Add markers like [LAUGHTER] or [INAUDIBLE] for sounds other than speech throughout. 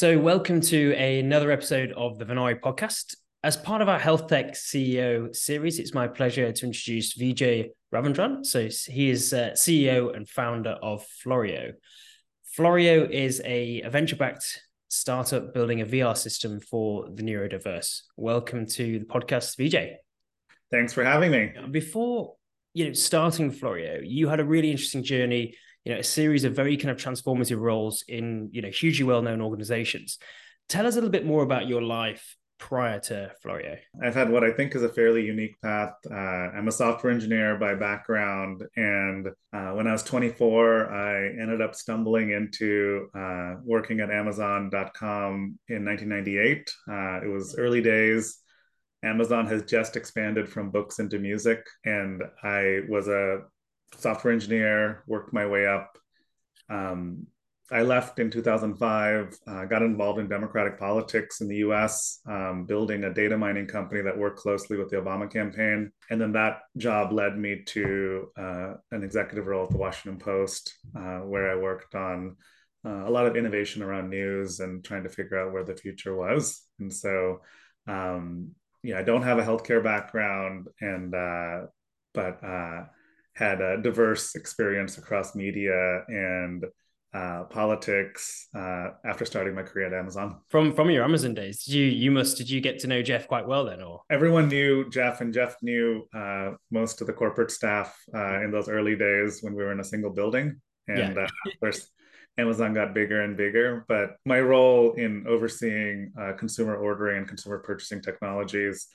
So, welcome to another episode of the Venari podcast. As part of our Health Tech CEO series, it's my pleasure to introduce Vijay Ravindran. So, he is uh, CEO and founder of Floreo. Floreo is a, a venture backed startup building a VR system for the neurodiverse. Welcome to the podcast, Vijay. Thanks for having me. Before you know, starting Floreo, you had a really interesting journey you know a series of very kind of transformative roles in you know hugely well-known organizations tell us a little bit more about your life prior to Floreo? I've had what I think is a fairly unique path. Uh, I'm a software engineer by background. And uh, when I was 24, I ended up stumbling into uh, working at Amazon.com in 1998. Uh, it was early days. Amazon has just expanded from books into music. And I was a software engineer, worked my way up. Um, I left in 2005, uh, got involved in democratic politics in the US, um, building a data mining company that worked closely with the Obama campaign. And then that job led me to uh, an executive role at the Washington Post, uh, where I worked on uh, a lot of innovation around news and trying to figure out where the future was. And so, um, yeah, I don't have a healthcare background, and uh, but uh, had a diverse experience across media and uh, politics uh, after starting my career at Amazon. From from your Amazon days, did you you must did you get to know Jeff quite well then, or everyone knew Jeff, and Jeff knew uh, most of the corporate staff uh, in those early days when we were in a single building, and yeah. Uh, of [LAUGHS] course. Amazon got bigger and bigger, but my role in overseeing uh, consumer ordering and consumer purchasing technologies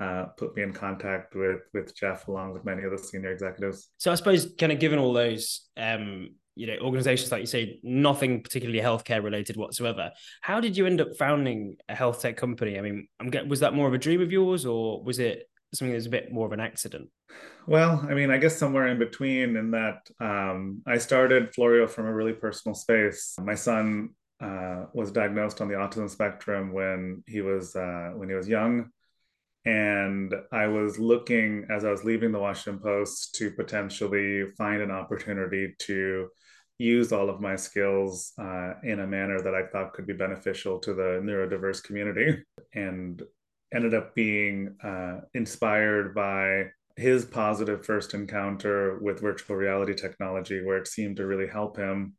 uh, put me in contact with with Jeff along with many of the senior executives. So I suppose, kind of given all those, um, you know, organizations like you say, nothing particularly healthcare related whatsoever. How did you end up founding a health tech company? I mean, I'm get, was that more of a dream of yours, or was it something that was a bit more of an accident? Well, I mean, I guess somewhere in between. In that, um, I started Floreo from a really personal space. My son uh, was diagnosed on the autism spectrum when he was uh, when he was young and I was looking as I was leaving the Washington Post to potentially find an opportunity to use all of my skills uh, in a manner that I thought could be beneficial to the neurodiverse community, and ended up being uh, inspired by his positive first encounter with virtual reality technology, where it seemed to really help him.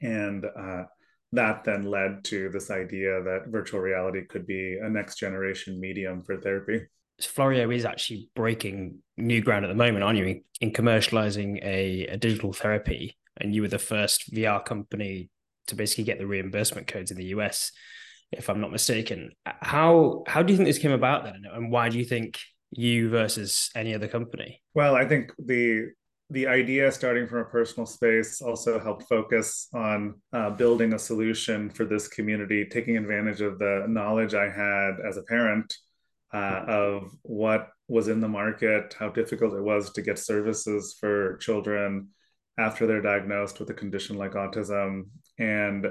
And uh, that then led to this idea that virtual reality could be a next generation medium for therapy. Floreo is actually breaking new ground at the moment, aren't you, in, commercializing a, a digital therapy? And you were the first VR company to basically get the reimbursement codes in the US, if I'm not mistaken. How how do you think this came about then, and why do you think you versus any other company? Well, I think the the idea starting from a personal space also helped focus on uh, building a solution for this community taking advantage of the knowledge i had as a parent uh, of what was in the market how difficult it was to get services for children after they're diagnosed with a condition like autism and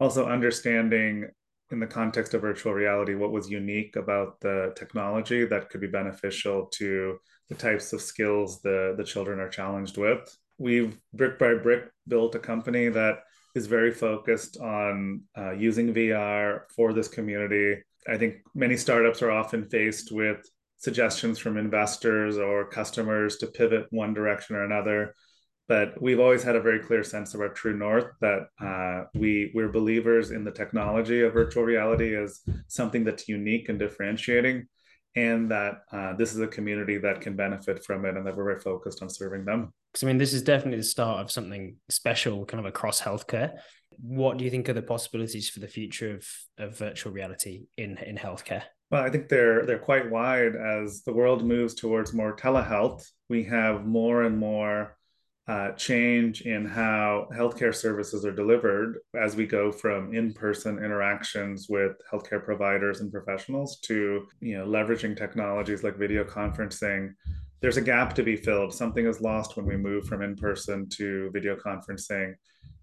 also understanding in the context of virtual reality what was unique about the technology that could be beneficial to the types of skills the, the children are challenged with. We've brick by brick built a company that is very focused on uh, using VR for this community. I think many startups are often faced with suggestions from investors or customers to pivot one direction or another. But we've always had a very clear sense of our true north that uh, we we're believers in the technology of virtual reality as something that's unique and differentiating and that uh, this is a community that can benefit from it and that we're very focused on serving them. Because I mean, this is definitely the start of something special, kind of across healthcare. What do you think are the possibilities for the future of, of virtual reality in, in healthcare? Well, I think they're they're quite wide as the world moves towards more telehealth. We have more and more uh, change in how healthcare services are delivered as we go from in-person interactions with healthcare providers and professionals to you know leveraging technologies like video conferencing. There's a gap to be filled. Something is lost when we move from in-person to video conferencing.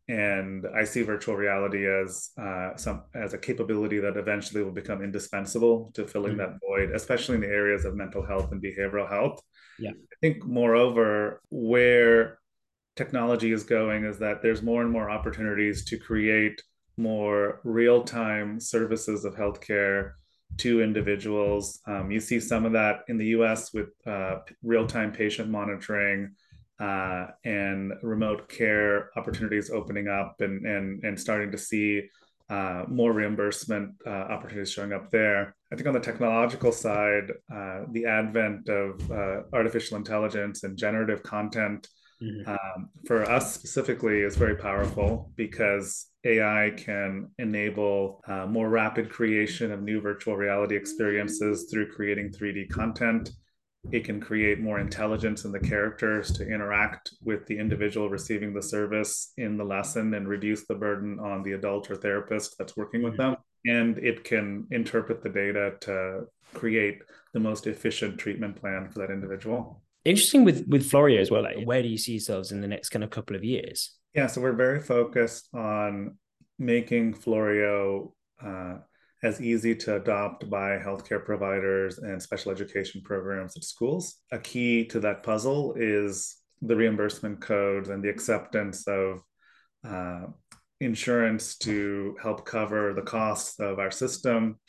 And i see virtual reality as uh, some as a capability that eventually will become indispensable to filling mm-hmm. that void especially in the areas of mental health and behavioral health. Yeah. I think moreover where technology is going is that there's more and more opportunities to create more real-time services of healthcare to individuals. Um, you see some of that in the US with uh, real-time patient monitoring uh, and remote care opportunities opening up and, and, and starting to see uh, more reimbursement uh, opportunities showing up there. I think on the technological side, uh, the advent of uh, artificial intelligence and generative content mm-hmm. um, for us specifically is very powerful because AI can enable uh, more rapid creation of new virtual reality experiences through creating 3D content it can create more intelligence in the characters to interact with the individual receiving the service in the lesson and reduce the burden on the adult or therapist that's working with mm-hmm. them and it can interpret the data to create the most efficient treatment plan for that individual interesting with with floreo as well like where do you see yourselves in the next kind of couple of years? Yeah so we're very focused on making floreo uh, as easy to adopt by healthcare providers and special education programs at schools. A key to that puzzle is the reimbursement codes and the acceptance of uh, insurance to help cover the costs of our system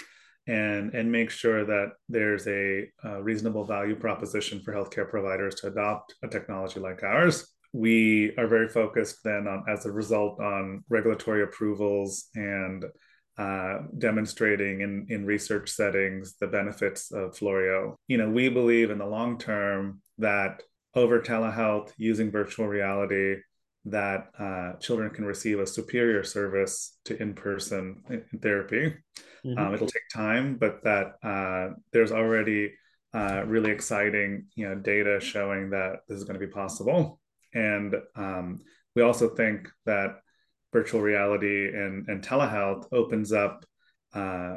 and, and make sure that there's a, a reasonable value proposition for healthcare providers to adopt a technology like ours we are very focused then on as a result on regulatory approvals and uh, demonstrating in, in research settings the benefits of Floreo. You know, we believe in the long term that over telehealth using virtual reality, that uh, children can receive a superior service to in-person therapy. Mm-hmm. Um, it'll take time, but that uh, there's already uh, really exciting, you know, data showing that this is going to be possible. And um, we also think that virtual reality and, and telehealth opens up uh,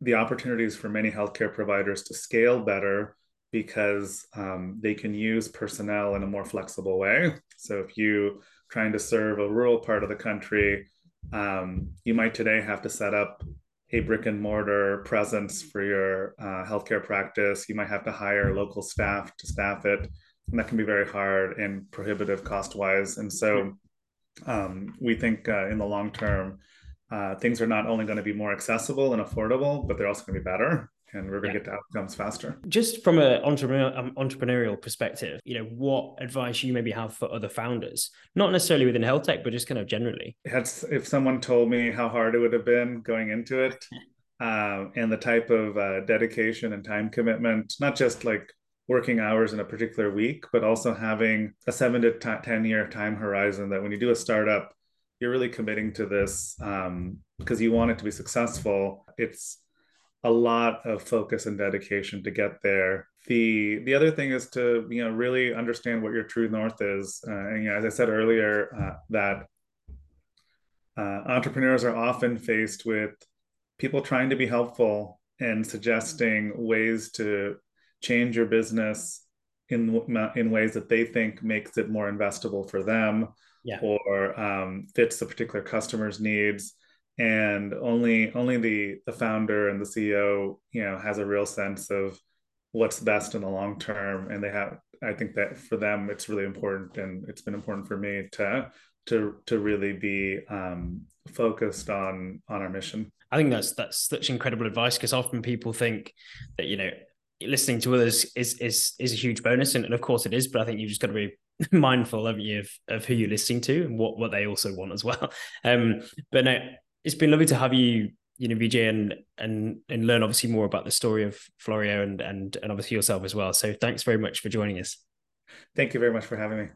the opportunities for many healthcare providers to scale better because um, they can use personnel in a more flexible way. So if you trying to serve a rural part of the country, um, you might today have to set up a brick and mortar presence for your uh, healthcare practice. You might have to hire local staff to staff it, and that can be very hard and prohibitive cost wise. And so um, we think uh, in the long term, uh, things are not only going to be more accessible and affordable, but they're also going to be better and we're going to yeah. get the outcomes faster. Just from an entrepreneurial, um, entrepreneurial perspective, you know, what advice you maybe have for other founders, not necessarily within health tech, but just kind of generally? Had, if someone told me how hard it would have been going into it um, [LAUGHS] and the type of uh, dedication and time commitment, not just like working hours in a particular week, but also having a seven to t- 10 year time horizon that when you do a startup, you're really committing to this um, because you want it to be successful. It's a lot of focus and dedication to get there. The the other thing is to you know really understand what your true north is. Uh, and you know, as I said earlier, uh, that uh, entrepreneurs are often faced with people trying to be helpful and suggesting ways to change your business in in ways that they think makes it more investable for them yeah. or um, fits the particular customer's needs and only only the the founder and the ceo you know has a real sense of what's best in the long term and they have i think that for them it's really important and it's been important for me to to to really be um, focused on on our mission i think that's that's such incredible advice because often people think that you know listening to others is is is a huge bonus, and, and of course it is. But I think you've just got to be [LAUGHS] mindful of you of, of who you're listening to and what what they also want as well. Um, but no, it's been lovely to have you, you know, Vijay, and and and learn obviously more about the story of Floreo and and and obviously yourself as well. So thanks very much for joining us. Thank you very much for having me.